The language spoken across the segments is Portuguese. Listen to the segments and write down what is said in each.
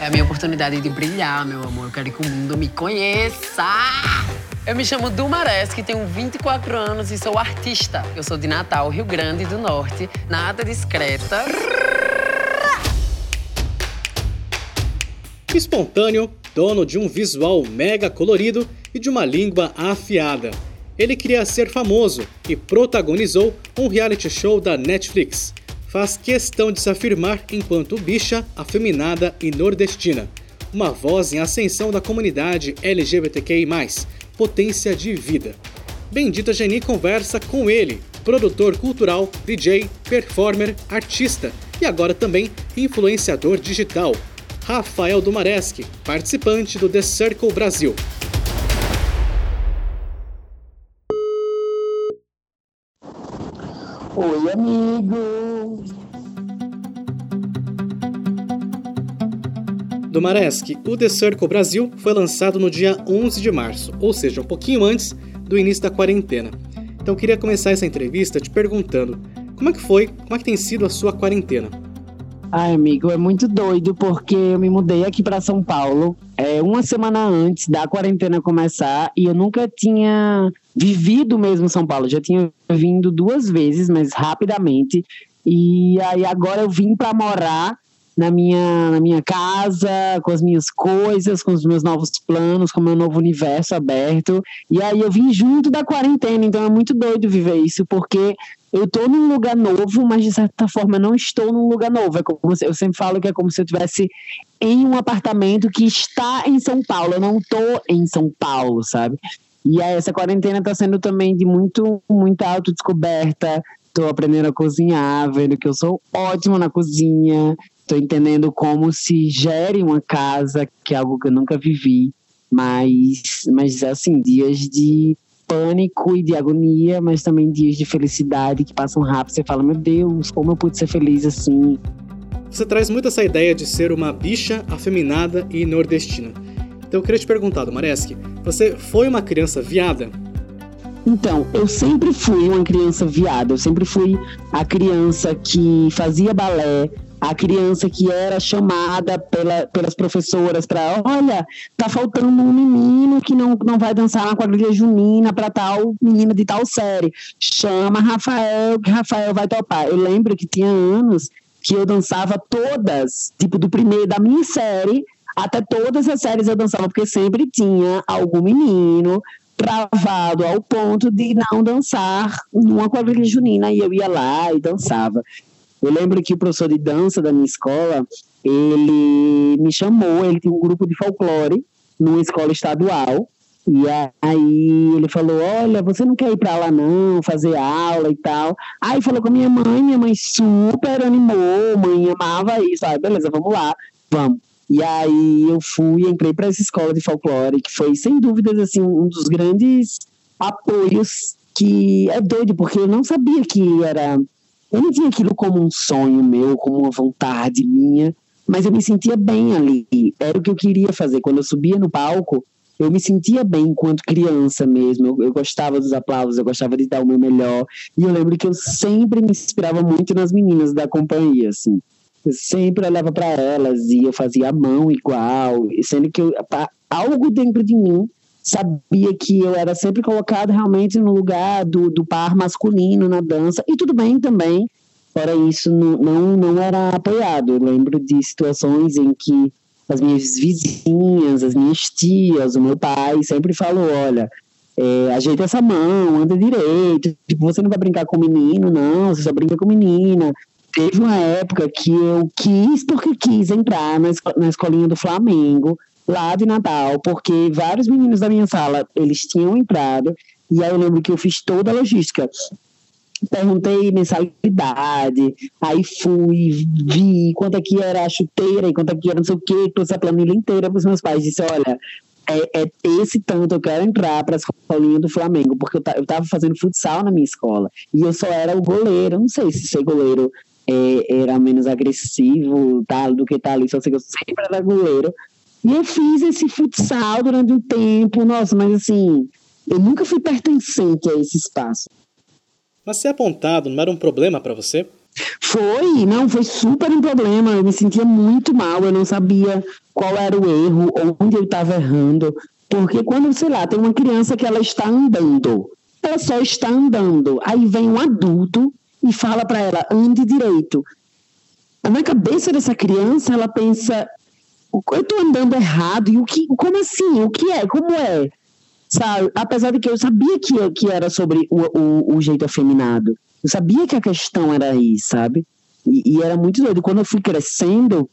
É a minha oportunidade de brilhar, meu amor. Eu quero que o mundo me conheça. Eu me chamo Dumaresque, tenho 24 anos e sou artista. Eu sou de Natal, Rio Grande do Norte, nada discreta. Espontâneo, dono de um visual mega colorido e de uma língua afiada. Ele queria ser famoso e protagonizou um reality show da Netflix faz questão de se afirmar enquanto bicha, afeminada e nordestina. Uma voz em ascensão da comunidade LGBTQI, potência de vida. Bendita Geni conversa com ele, produtor cultural, DJ, performer, artista e agora também influenciador digital, Rafael Dumareschi, participante do The Circle Brasil. Oi, amigo! do Maresk, o The Circle Brasil foi lançado no dia 11 de março, ou seja, um pouquinho antes do início da quarentena. Então queria começar essa entrevista te perguntando como é que foi, como é que tem sido a sua quarentena? Ai, amigo, é muito doido porque eu me mudei aqui para São Paulo é, uma semana antes da quarentena começar e eu nunca tinha vivido mesmo São Paulo. Já tinha vindo duas vezes, mas rapidamente. E aí agora eu vim para morar na minha, na minha casa, com as minhas coisas, com os meus novos planos, com o meu novo universo aberto. E aí eu vim junto da quarentena, então é muito doido viver isso, porque eu estou num lugar novo, mas de certa forma não estou num lugar novo. É como se, eu sempre falo que é como se eu estivesse em um apartamento que está em São Paulo. Eu não estou em São Paulo, sabe? E aí essa quarentena está sendo também de muito, muita autodescoberta. Estou aprendendo a cozinhar, vendo que eu sou ótima na cozinha. Estou entendendo como se gere uma casa, que é algo que eu nunca vivi, mas, mas assim, dias de pânico e de agonia, mas também dias de felicidade que passam rápido. Você fala, meu Deus, como eu pude ser feliz assim. Você traz muito essa ideia de ser uma bicha afeminada e nordestina. Então eu queria te perguntar, Mareski, você foi uma criança viada? Então, eu sempre fui uma criança viada, eu sempre fui a criança que fazia balé, a criança que era chamada pela, pelas professoras para, olha, tá faltando um menino que não, não vai dançar na quadrilha junina para tal menina de tal série. Chama Rafael, que Rafael vai topar. Eu lembro que tinha anos que eu dançava todas, tipo, do primeiro da minha série até todas as séries eu dançava, porque sempre tinha algum menino travado ao ponto de não dançar numa quadrilha junina e eu ia lá e dançava. Eu lembro que o professor de dança da minha escola, ele me chamou, ele tinha um grupo de folclore numa escola estadual, e aí ele falou: Olha, você não quer ir para lá não, fazer aula e tal. Aí falou com minha mãe, minha mãe super animou, mãe amava isso. Aí, beleza, vamos lá, vamos. E aí eu fui, entrei para essa escola de folclore, que foi, sem dúvidas, assim, um dos grandes apoios que é doido, porque eu não sabia que era eu não tinha aquilo como um sonho meu, como uma vontade minha, mas eu me sentia bem ali. Era o que eu queria fazer. Quando eu subia no palco, eu me sentia bem enquanto criança mesmo. Eu, eu, gostava dos aplausos, eu gostava de dar o meu melhor. E eu lembro que eu sempre me inspirava muito nas meninas da companhia, assim. Eu sempre olhava para elas e eu fazia a mão igual, sendo que eu, algo dentro de mim sabia que eu era sempre colocada realmente no lugar do, do par masculino na dança, e tudo bem também, fora isso, não, não, não era apoiado. Eu lembro de situações em que as minhas vizinhas, as minhas tias, o meu pai sempre falou, olha, é, ajeita essa mão, anda direito, tipo, você não vai brincar com menino, não, você só brinca com menina. Teve uma época que eu quis, porque quis entrar na escolinha do Flamengo, lá de Natal, porque vários meninos da minha sala, eles tinham entrado, e aí eu lembro que eu fiz toda a logística. Perguntei mensalidade, aí fui, vi quanto é que era a chuteira e quanto é que era não sei o quê, trouxe a planilha inteira para os meus pais. Disse: olha, é, é, esse tanto eu quero entrar para a escolinha do Flamengo, porque eu, estava fazendo futsal na minha escola e eu só era o goleiro. Não sei se ser goleiro é, era menos agressivo tal, do que tal, ali, só sei que eu sempre era goleiro. E eu fiz esse futsal durante um tempo, nossa, mas assim, eu nunca fui pertencente a esse espaço. Mas ser apontado não era um problema para você? Foi, não, foi super um problema. Eu me sentia muito mal, eu não sabia qual era o erro, onde eu estava errando. Porque quando, sei lá, tem uma criança que ela está andando, ela só está andando. Aí vem um adulto e fala para ela, ande direito. Na cabeça dessa criança, ela pensa, eu estou andando errado, e o que, como assim? O que é? Como é? Sabe? Apesar de que eu sabia que, que era sobre o, o, o jeito afeminado. Eu sabia que a questão era aí, sabe? E, e, era muito doido. Quando eu fui crescendo,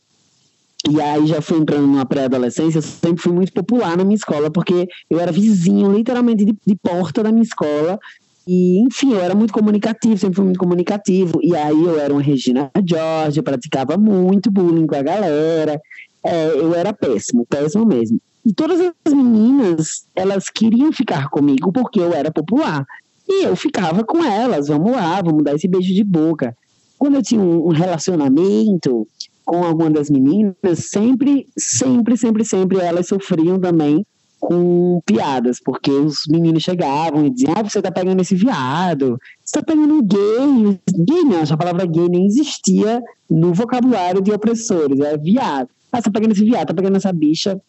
e aí já fui entrando numa pré-adolescência, eu sempre fui muito popular na minha escola, porque eu era vizinho, literalmente, de, de porta da minha escola. E, enfim, eu era muito comunicativo, sempre fui muito comunicativo. E aí eu era uma Regina George, praticava muito bullying com a galera. É, eu era péssimo, péssimo mesmo. E todas as meninas, elas queriam ficar comigo porque eu era popular. E eu ficava com elas, vamos lá, vamos dar esse beijo de boca. Quando eu tinha um relacionamento com alguma das meninas, sempre, sempre, sempre, sempre elas sofriam também com piadas, porque os meninos chegavam e diziam: Ah, você tá pegando esse viado, você tá pegando um gay. Gay não, essa palavra gay nem existia no vocabulário de opressores, é viado. Ah, tá pegando esse viado, tá pegando essa bicha.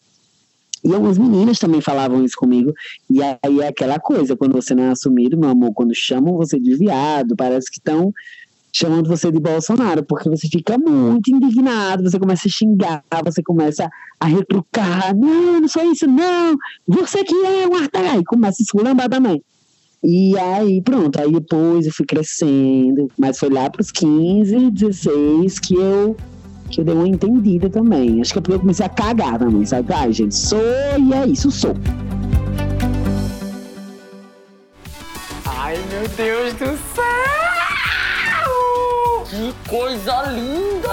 E algumas meninas também falavam isso comigo. E aí é aquela coisa, quando você não é assumido, meu amor, quando chamam você de viado, parece que estão chamando você de Bolsonaro, porque você fica muito indignado, você começa a xingar, você começa a retrucar, não, não sou isso, não, você que é um artagão, e começa a esculambar também. E aí, pronto, aí depois eu fui crescendo, mas foi lá para os 15, 16 que eu que eu dei uma entendida também. Acho que é porque eu comecei a cagar também, sabe? Ai, gente, sou e é isso, sou. Ai, meu Deus do céu! Que coisa linda!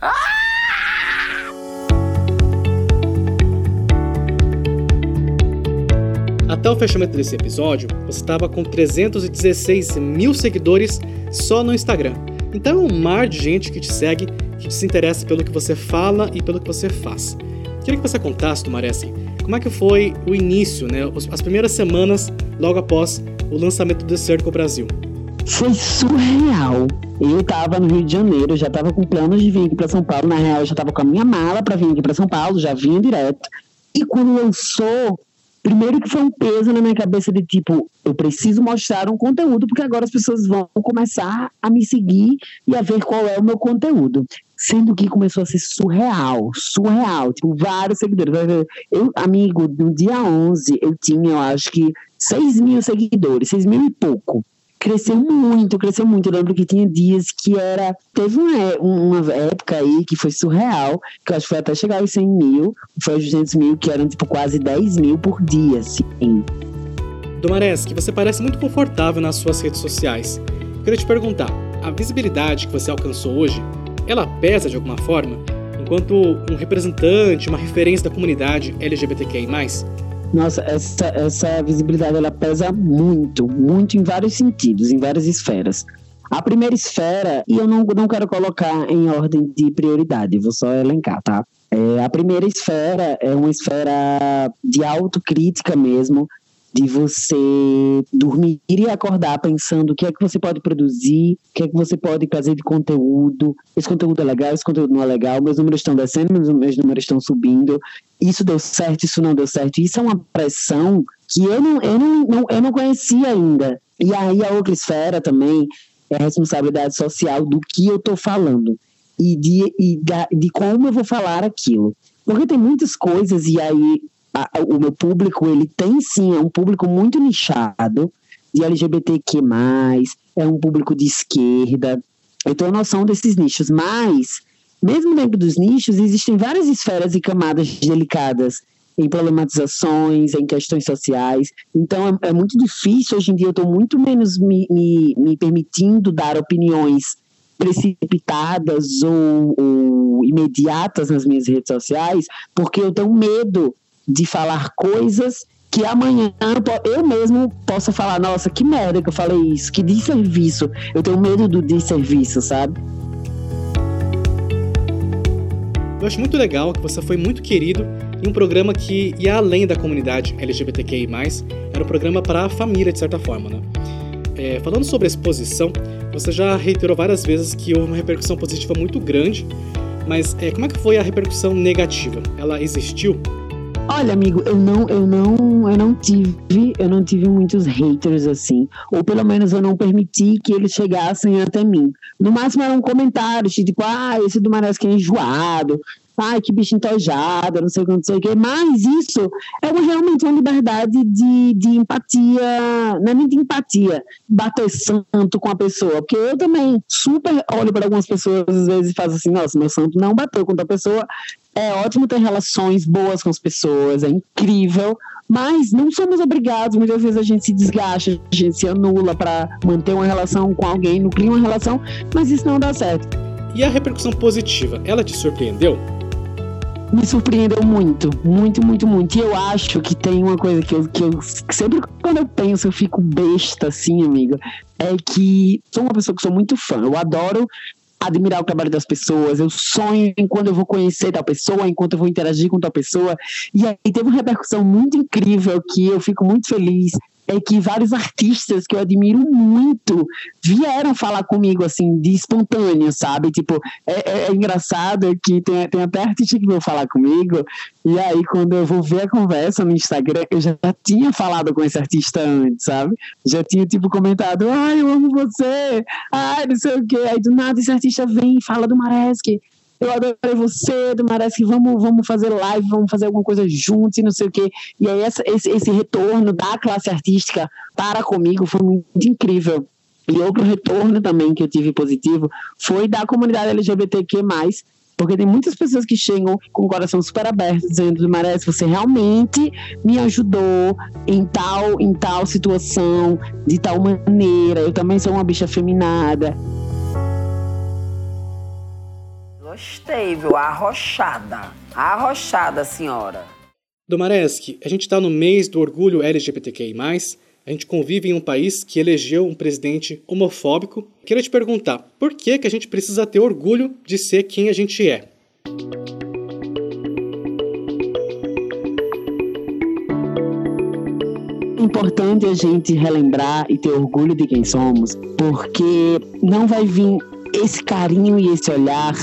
Ah! Até o fechamento desse episódio, você estava com 316 mil seguidores só no Instagram. Então é um mar de gente que te segue, que se interessa pelo que você fala e pelo que você faz. Queria que você contasse, Tumaresi, como é que foi o início, né, as primeiras semanas logo após o lançamento do Circle Brasil. Foi surreal. Eu estava no Rio de Janeiro, já estava com planos de vir aqui para São Paulo. Na real, eu já estava com a minha mala para vir aqui para São Paulo, já vinha direto. E quando lançou, Primeiro que foi um peso na minha cabeça de tipo, eu preciso mostrar um conteúdo, porque agora as pessoas vão começar a me seguir e a ver qual é o meu conteúdo. Sendo que começou a ser surreal, surreal, tipo, vários seguidores. Eu, amigo, no dia 11, eu tinha, eu acho que, 6 mil seguidores, 6 mil e pouco cresceu muito, cresceu muito. Eu lembro que tinha dias que era. Teve uma, é, uma época aí que foi surreal, que eu acho que foi até chegar aos 100 mil, foi aos 200 mil, que eram tipo quase 10 mil por dia, assim. Domares, você parece muito confortável nas suas redes sociais. Eu queria te perguntar: a visibilidade que você alcançou hoje, ela pesa de alguma forma? Enquanto um representante, uma referência da comunidade LGBTQI? Nossa, essa, essa visibilidade ela pesa muito, muito em vários sentidos, em várias esferas. A primeira esfera, e eu não, não quero colocar em ordem de prioridade, vou só elencar, tá? É, a primeira esfera é uma esfera de autocrítica mesmo, de você dormir e acordar pensando o que é que você pode produzir, o que é que você pode trazer de conteúdo. Esse conteúdo é legal, esse conteúdo não é legal, meus números estão descendo, meus, meus números estão subindo. Isso deu certo, isso não deu certo. Isso é uma pressão que eu não, eu não, não, eu não conhecia ainda. E aí a outra esfera também é a responsabilidade social do que eu estou falando e de, e da, de como eu vou falar aquilo. Porque tem muitas coisas, e aí a, o meu público, ele tem sim, é um público muito nichado, de LGBTQ+, é um público de esquerda, eu tenho noção desses nichos, mas, mesmo dentro dos nichos, existem várias esferas e camadas delicadas em problematizações, em questões sociais. Então, é, é muito difícil, hoje em dia, eu estou muito menos me, me, me, permitindo dar opiniões precipitadas ou, ou imediatas nas minhas redes sociais, porque eu tenho medo de falar coisas que amanhã eu mesmo possa falar, nossa, que merda que eu falei isso, que desserviço. Eu tenho medo do desserviço, sabe? Eu acho muito legal que você foi muito querido em um programa que ia além da comunidade LGBTQI+, era um programa para a família, de certa forma, né? É, falando sobre a exposição, você já reiterou várias vezes que houve uma repercussão positiva muito grande Mas é, como é que foi a repercussão negativa? Ela existiu? Olha, amigo, eu não, eu não, eu não tive, eu não tive muitos haters assim, ou pelo menos eu não permiti que eles chegassem até mim. No máximo eram comentários tipo, ah, esse do Mares que é enjoado, ai, que bicho entojado, não sei o que, não sei o que. Mas isso é uma, realmente uma liberdade de, de empatia, não é nem de empatia, bater santo com a pessoa. Porque eu também super olho para algumas pessoas, às vezes, e faço assim, nossa, meu santo não bateu com outra pessoa. É ótimo ter relações boas com as pessoas, é incrível, mas não somos obrigados. Muitas vezes a gente se desgasta, a gente se anula para manter uma relação com alguém, cria uma relação, mas isso não dá certo. E a repercussão positiva, ela te surpreendeu? me surpreendeu muito, muito, muito, muito. E eu acho que tem uma coisa que eu, que eu sempre quando eu penso, eu fico besta, assim, amiga. É que sou uma pessoa que sou muito fã. Eu adoro admirar o trabalho das pessoas, eu sonho em quando eu vou conhecer tal pessoa, enquanto eu vou interagir com tal pessoa. E aí teve uma repercussão muito incrível que eu fico muito feliz é que vários artistas que eu admiro muito vieram falar comigo, assim, de espontâneo, sabe? Tipo, é, é, é engraçado que tem, tem até artista que veio falar comigo, e aí quando eu vou ver a conversa no Instagram, eu já tinha falado com esse artista antes, sabe? Já tinha, tipo, comentado, ai, eu amo você, ai, não sei o quê. Aí do nada esse artista vem e fala do Maresque eu adorei você, do Marés, vamos, vamos fazer live, vamos fazer alguma coisa juntos e não sei o quê. E aí essa, esse, esse retorno da classe artística para comigo foi muito incrível. E outro retorno também que eu tive positivo foi da comunidade LGBTQ+, porque tem muitas pessoas que chegam com o coração super aberto, dizendo, Marés, você realmente me ajudou em tal, em tal situação, de tal maneira, eu também sou uma bicha feminada. Gostei, viu? Arrochada. Arrochada, senhora. Domareski, a gente está no mês do orgulho LGBTQI+, a gente convive em um país que elegeu um presidente homofóbico. Queria te perguntar, por que, que a gente precisa ter orgulho de ser quem a gente é? importante a gente relembrar e ter orgulho de quem somos, porque não vai vir esse carinho e esse olhar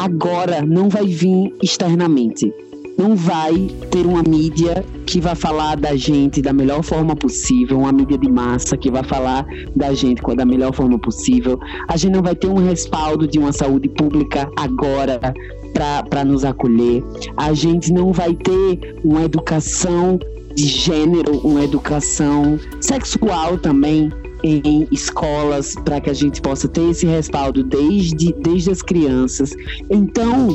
agora não vai vir externamente. Não vai ter uma mídia que vai falar da gente da melhor forma possível, uma mídia de massa que vai falar da gente da melhor forma possível. A gente não vai ter um respaldo de uma saúde pública agora para nos acolher. A gente não vai ter uma educação de gênero, uma educação sexual também em escolas para que a gente possa ter esse respaldo desde, desde as crianças. Então,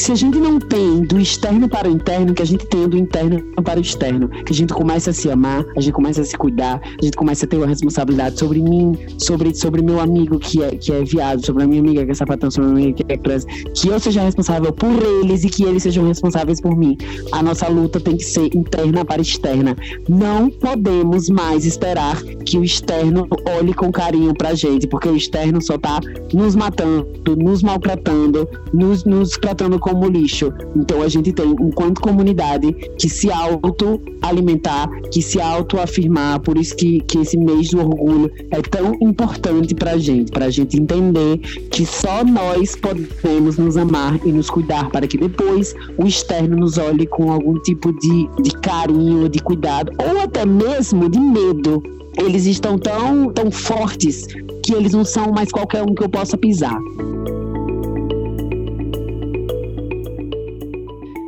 se a gente não tem do externo para o interno, que a gente tenha do interno para o externo, que a gente comece a se amar, a gente comece a se cuidar, a gente comece a ter uma responsabilidade sobre mim, sobre, sobre meu amigo que é, que é viado, sobre a minha amiga que é sapatão, sobre a minha amiga que é trans, que eu seja responsável por eles e que eles sejam responsáveis por mim. A nossa luta tem que ser interna para externa. Não podemos mais esperar que o externo olhe com carinho pra gente, porque o externo só tá nos matando, nos maltratando, nos, nos tratando como lixo. Então a gente tem, enquanto comunidade, que se auto-alimentar, que se auto-afirmar. Por isso que, que esse mês do orgulho é tão importante pra gente, pra gente entender que só nós podemos nos amar e nos cuidar para que depois o externo nos olhe com algum tipo de, de carinho, de cuidado, ou até mesmo de medo. Eles estão tão, tão fortes que eles não são mais qualquer um que eu possa pisar.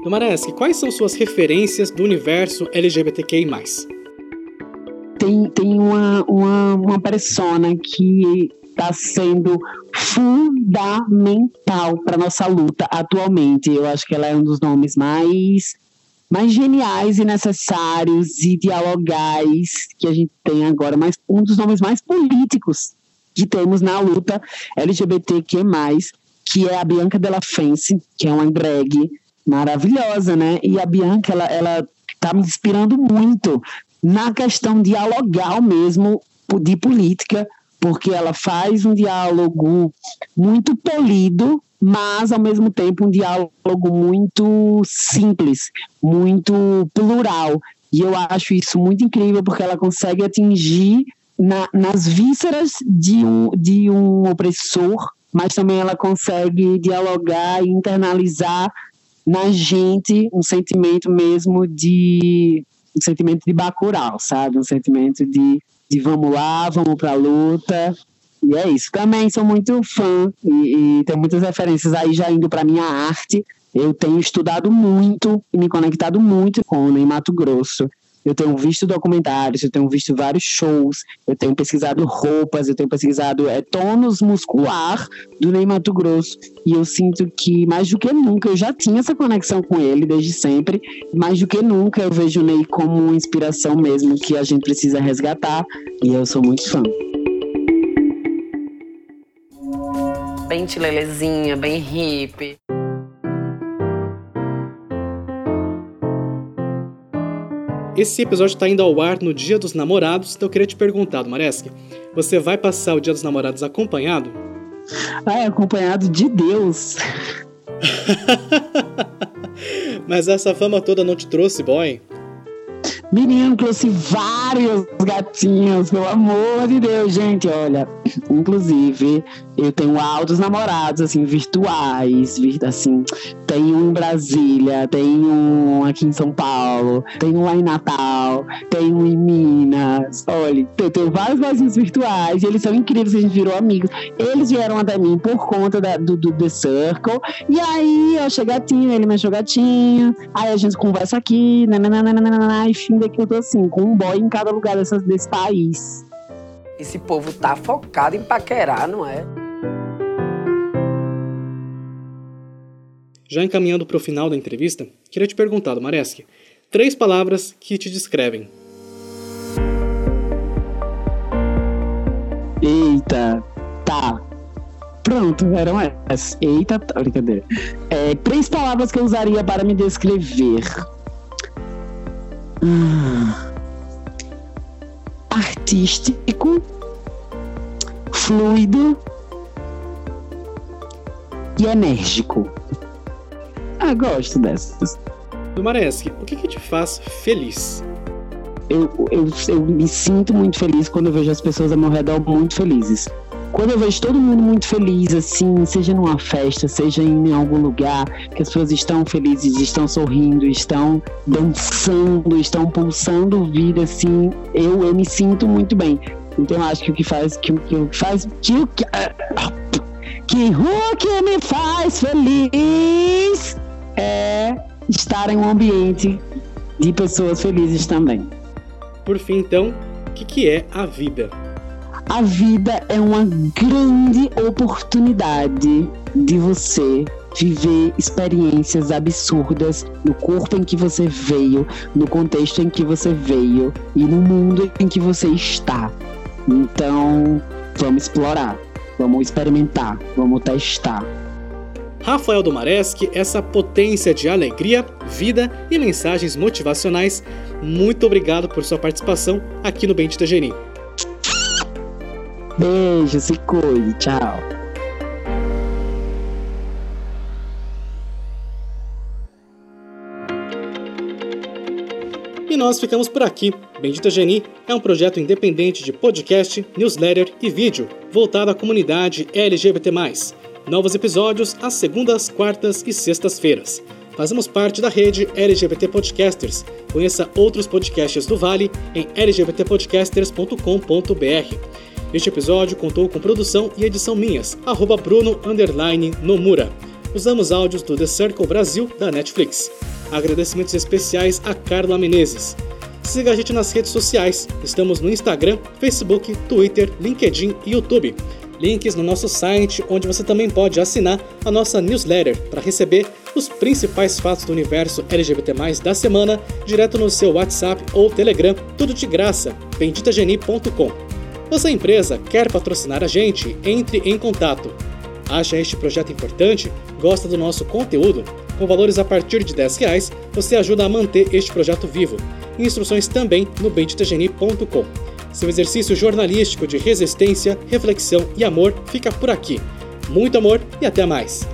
Domareski, quais são suas referências do universo LGBTQI+. Tem, tem uma, uma, uma persona que está sendo fundamental para nossa luta atualmente. Eu acho que ela é um dos nomes mais mais geniais e necessários e dialogais que a gente tem agora, mas um dos nomes mais políticos que temos na luta LGBTQ+, que é a Bianca Della Fence, que é uma drag maravilhosa, né? E a Bianca, ela, ela tá me inspirando muito na questão dialogal mesmo de política, porque ela faz um diálogo muito polido, mas ao mesmo tempo um diálogo muito simples, muito plural. E eu acho isso muito incrível porque ela consegue atingir na, nas vísceras de um, de um opressor mas também ela consegue dialogar e internalizar na gente um sentimento mesmo de um sentimento de bacural, sabe? Um sentimento de, de vamos lá, vamos pra luta. E é isso. Também sou muito fã e, e tenho muitas referências aí já indo para minha arte. Eu tenho estudado muito e me conectado muito com o Mato Grosso eu tenho visto documentários, eu tenho visto vários shows, eu tenho pesquisado roupas, eu tenho pesquisado é, tônus muscular do Ney Mato Grosso. E eu sinto que, mais do que nunca, eu já tinha essa conexão com ele desde sempre, mais do que nunca eu vejo o Ney como uma inspiração mesmo que a gente precisa resgatar. E eu sou muito fã. Bem tilelezinha, bem hippie. Esse episódio está indo ao ar no Dia dos Namorados, então eu queria te perguntar, Mareski, você vai passar o Dia dos Namorados acompanhado? Ah, é acompanhado de Deus. Mas essa fama toda não te trouxe, boy? Menino, trouxe vários gatinhos, pelo amor de Deus, gente, olha. Inclusive, eu tenho altos namorados, assim, virtuais, assim, tem um em Brasília, tem um aqui em São Paulo, tem um lá em Natal, tem um em Minas. Olha, eu tenho vários gatinhos virtuais eles são incríveis, a gente virou amigos. Eles vieram até mim por conta da, do, do The Circle. E aí, eu achei gatinho, ele me achou gatinho. Aí a gente conversa aqui, nananana, e fim daqui eu tô assim, com um boy em cada lugar desse país. Esse povo tá focado em paquerar, não é? Já encaminhando para o final da entrevista, queria te perguntar, Mareski, três palavras que te descrevem. Eita, tá. Pronto, eram essas. Eita, tá, brincadeira. É, três palavras que eu usaria para me descrever. Hum. Artístico, fluido e enérgico. Ah, gosto dessas. Dumareski, o que, que te faz feliz? Eu, eu, eu me sinto muito feliz quando eu vejo as pessoas ao meu redor muito felizes. Quando eu vejo todo mundo muito feliz, assim, seja numa festa, seja em algum lugar, que as pessoas estão felizes, estão sorrindo, estão dançando, estão pulsando vida, assim, eu, eu me sinto muito bem. Então eu acho que o que faz que, que faz que, que, que o que me faz feliz é estar em um ambiente de pessoas felizes também. Por fim, então, o que, que é a vida? A vida é uma grande oportunidade de você viver experiências absurdas no corpo em que você veio, no contexto em que você veio e no mundo em que você está. Então, vamos explorar, vamos experimentar, vamos testar. Rafael Domareschi, essa potência de alegria, vida e mensagens motivacionais. Muito obrigado por sua participação aqui no Bendita Geni. Beijo, se cuide, tchau. E nós ficamos por aqui. Bendita Geni é um projeto independente de podcast, newsletter e vídeo voltado à comunidade LGBT+. Novos episódios às segundas, quartas e sextas-feiras. Fazemos parte da rede LGBT Podcasters. Conheça outros podcasts do Vale em lgbtpodcasters.com.br. Este episódio contou com produção e edição minhas, arroba Bruno Nomura. Usamos áudios do The Circle Brasil da Netflix. Agradecimentos especiais a Carla Menezes. Siga a gente nas redes sociais. Estamos no Instagram, Facebook, Twitter, LinkedIn e YouTube links no nosso site, onde você também pode assinar a nossa newsletter para receber os principais fatos do universo LGBT+ da semana direto no seu WhatsApp ou Telegram, tudo de graça. benditageni.com. Você empresa quer patrocinar a gente? Entre em contato. Acha este projeto importante? Gosta do nosso conteúdo? Com valores a partir de 10 reais, você ajuda a manter este projeto vivo. Instruções também no benditageni.com. Seu exercício jornalístico de resistência, reflexão e amor fica por aqui. Muito amor e até mais!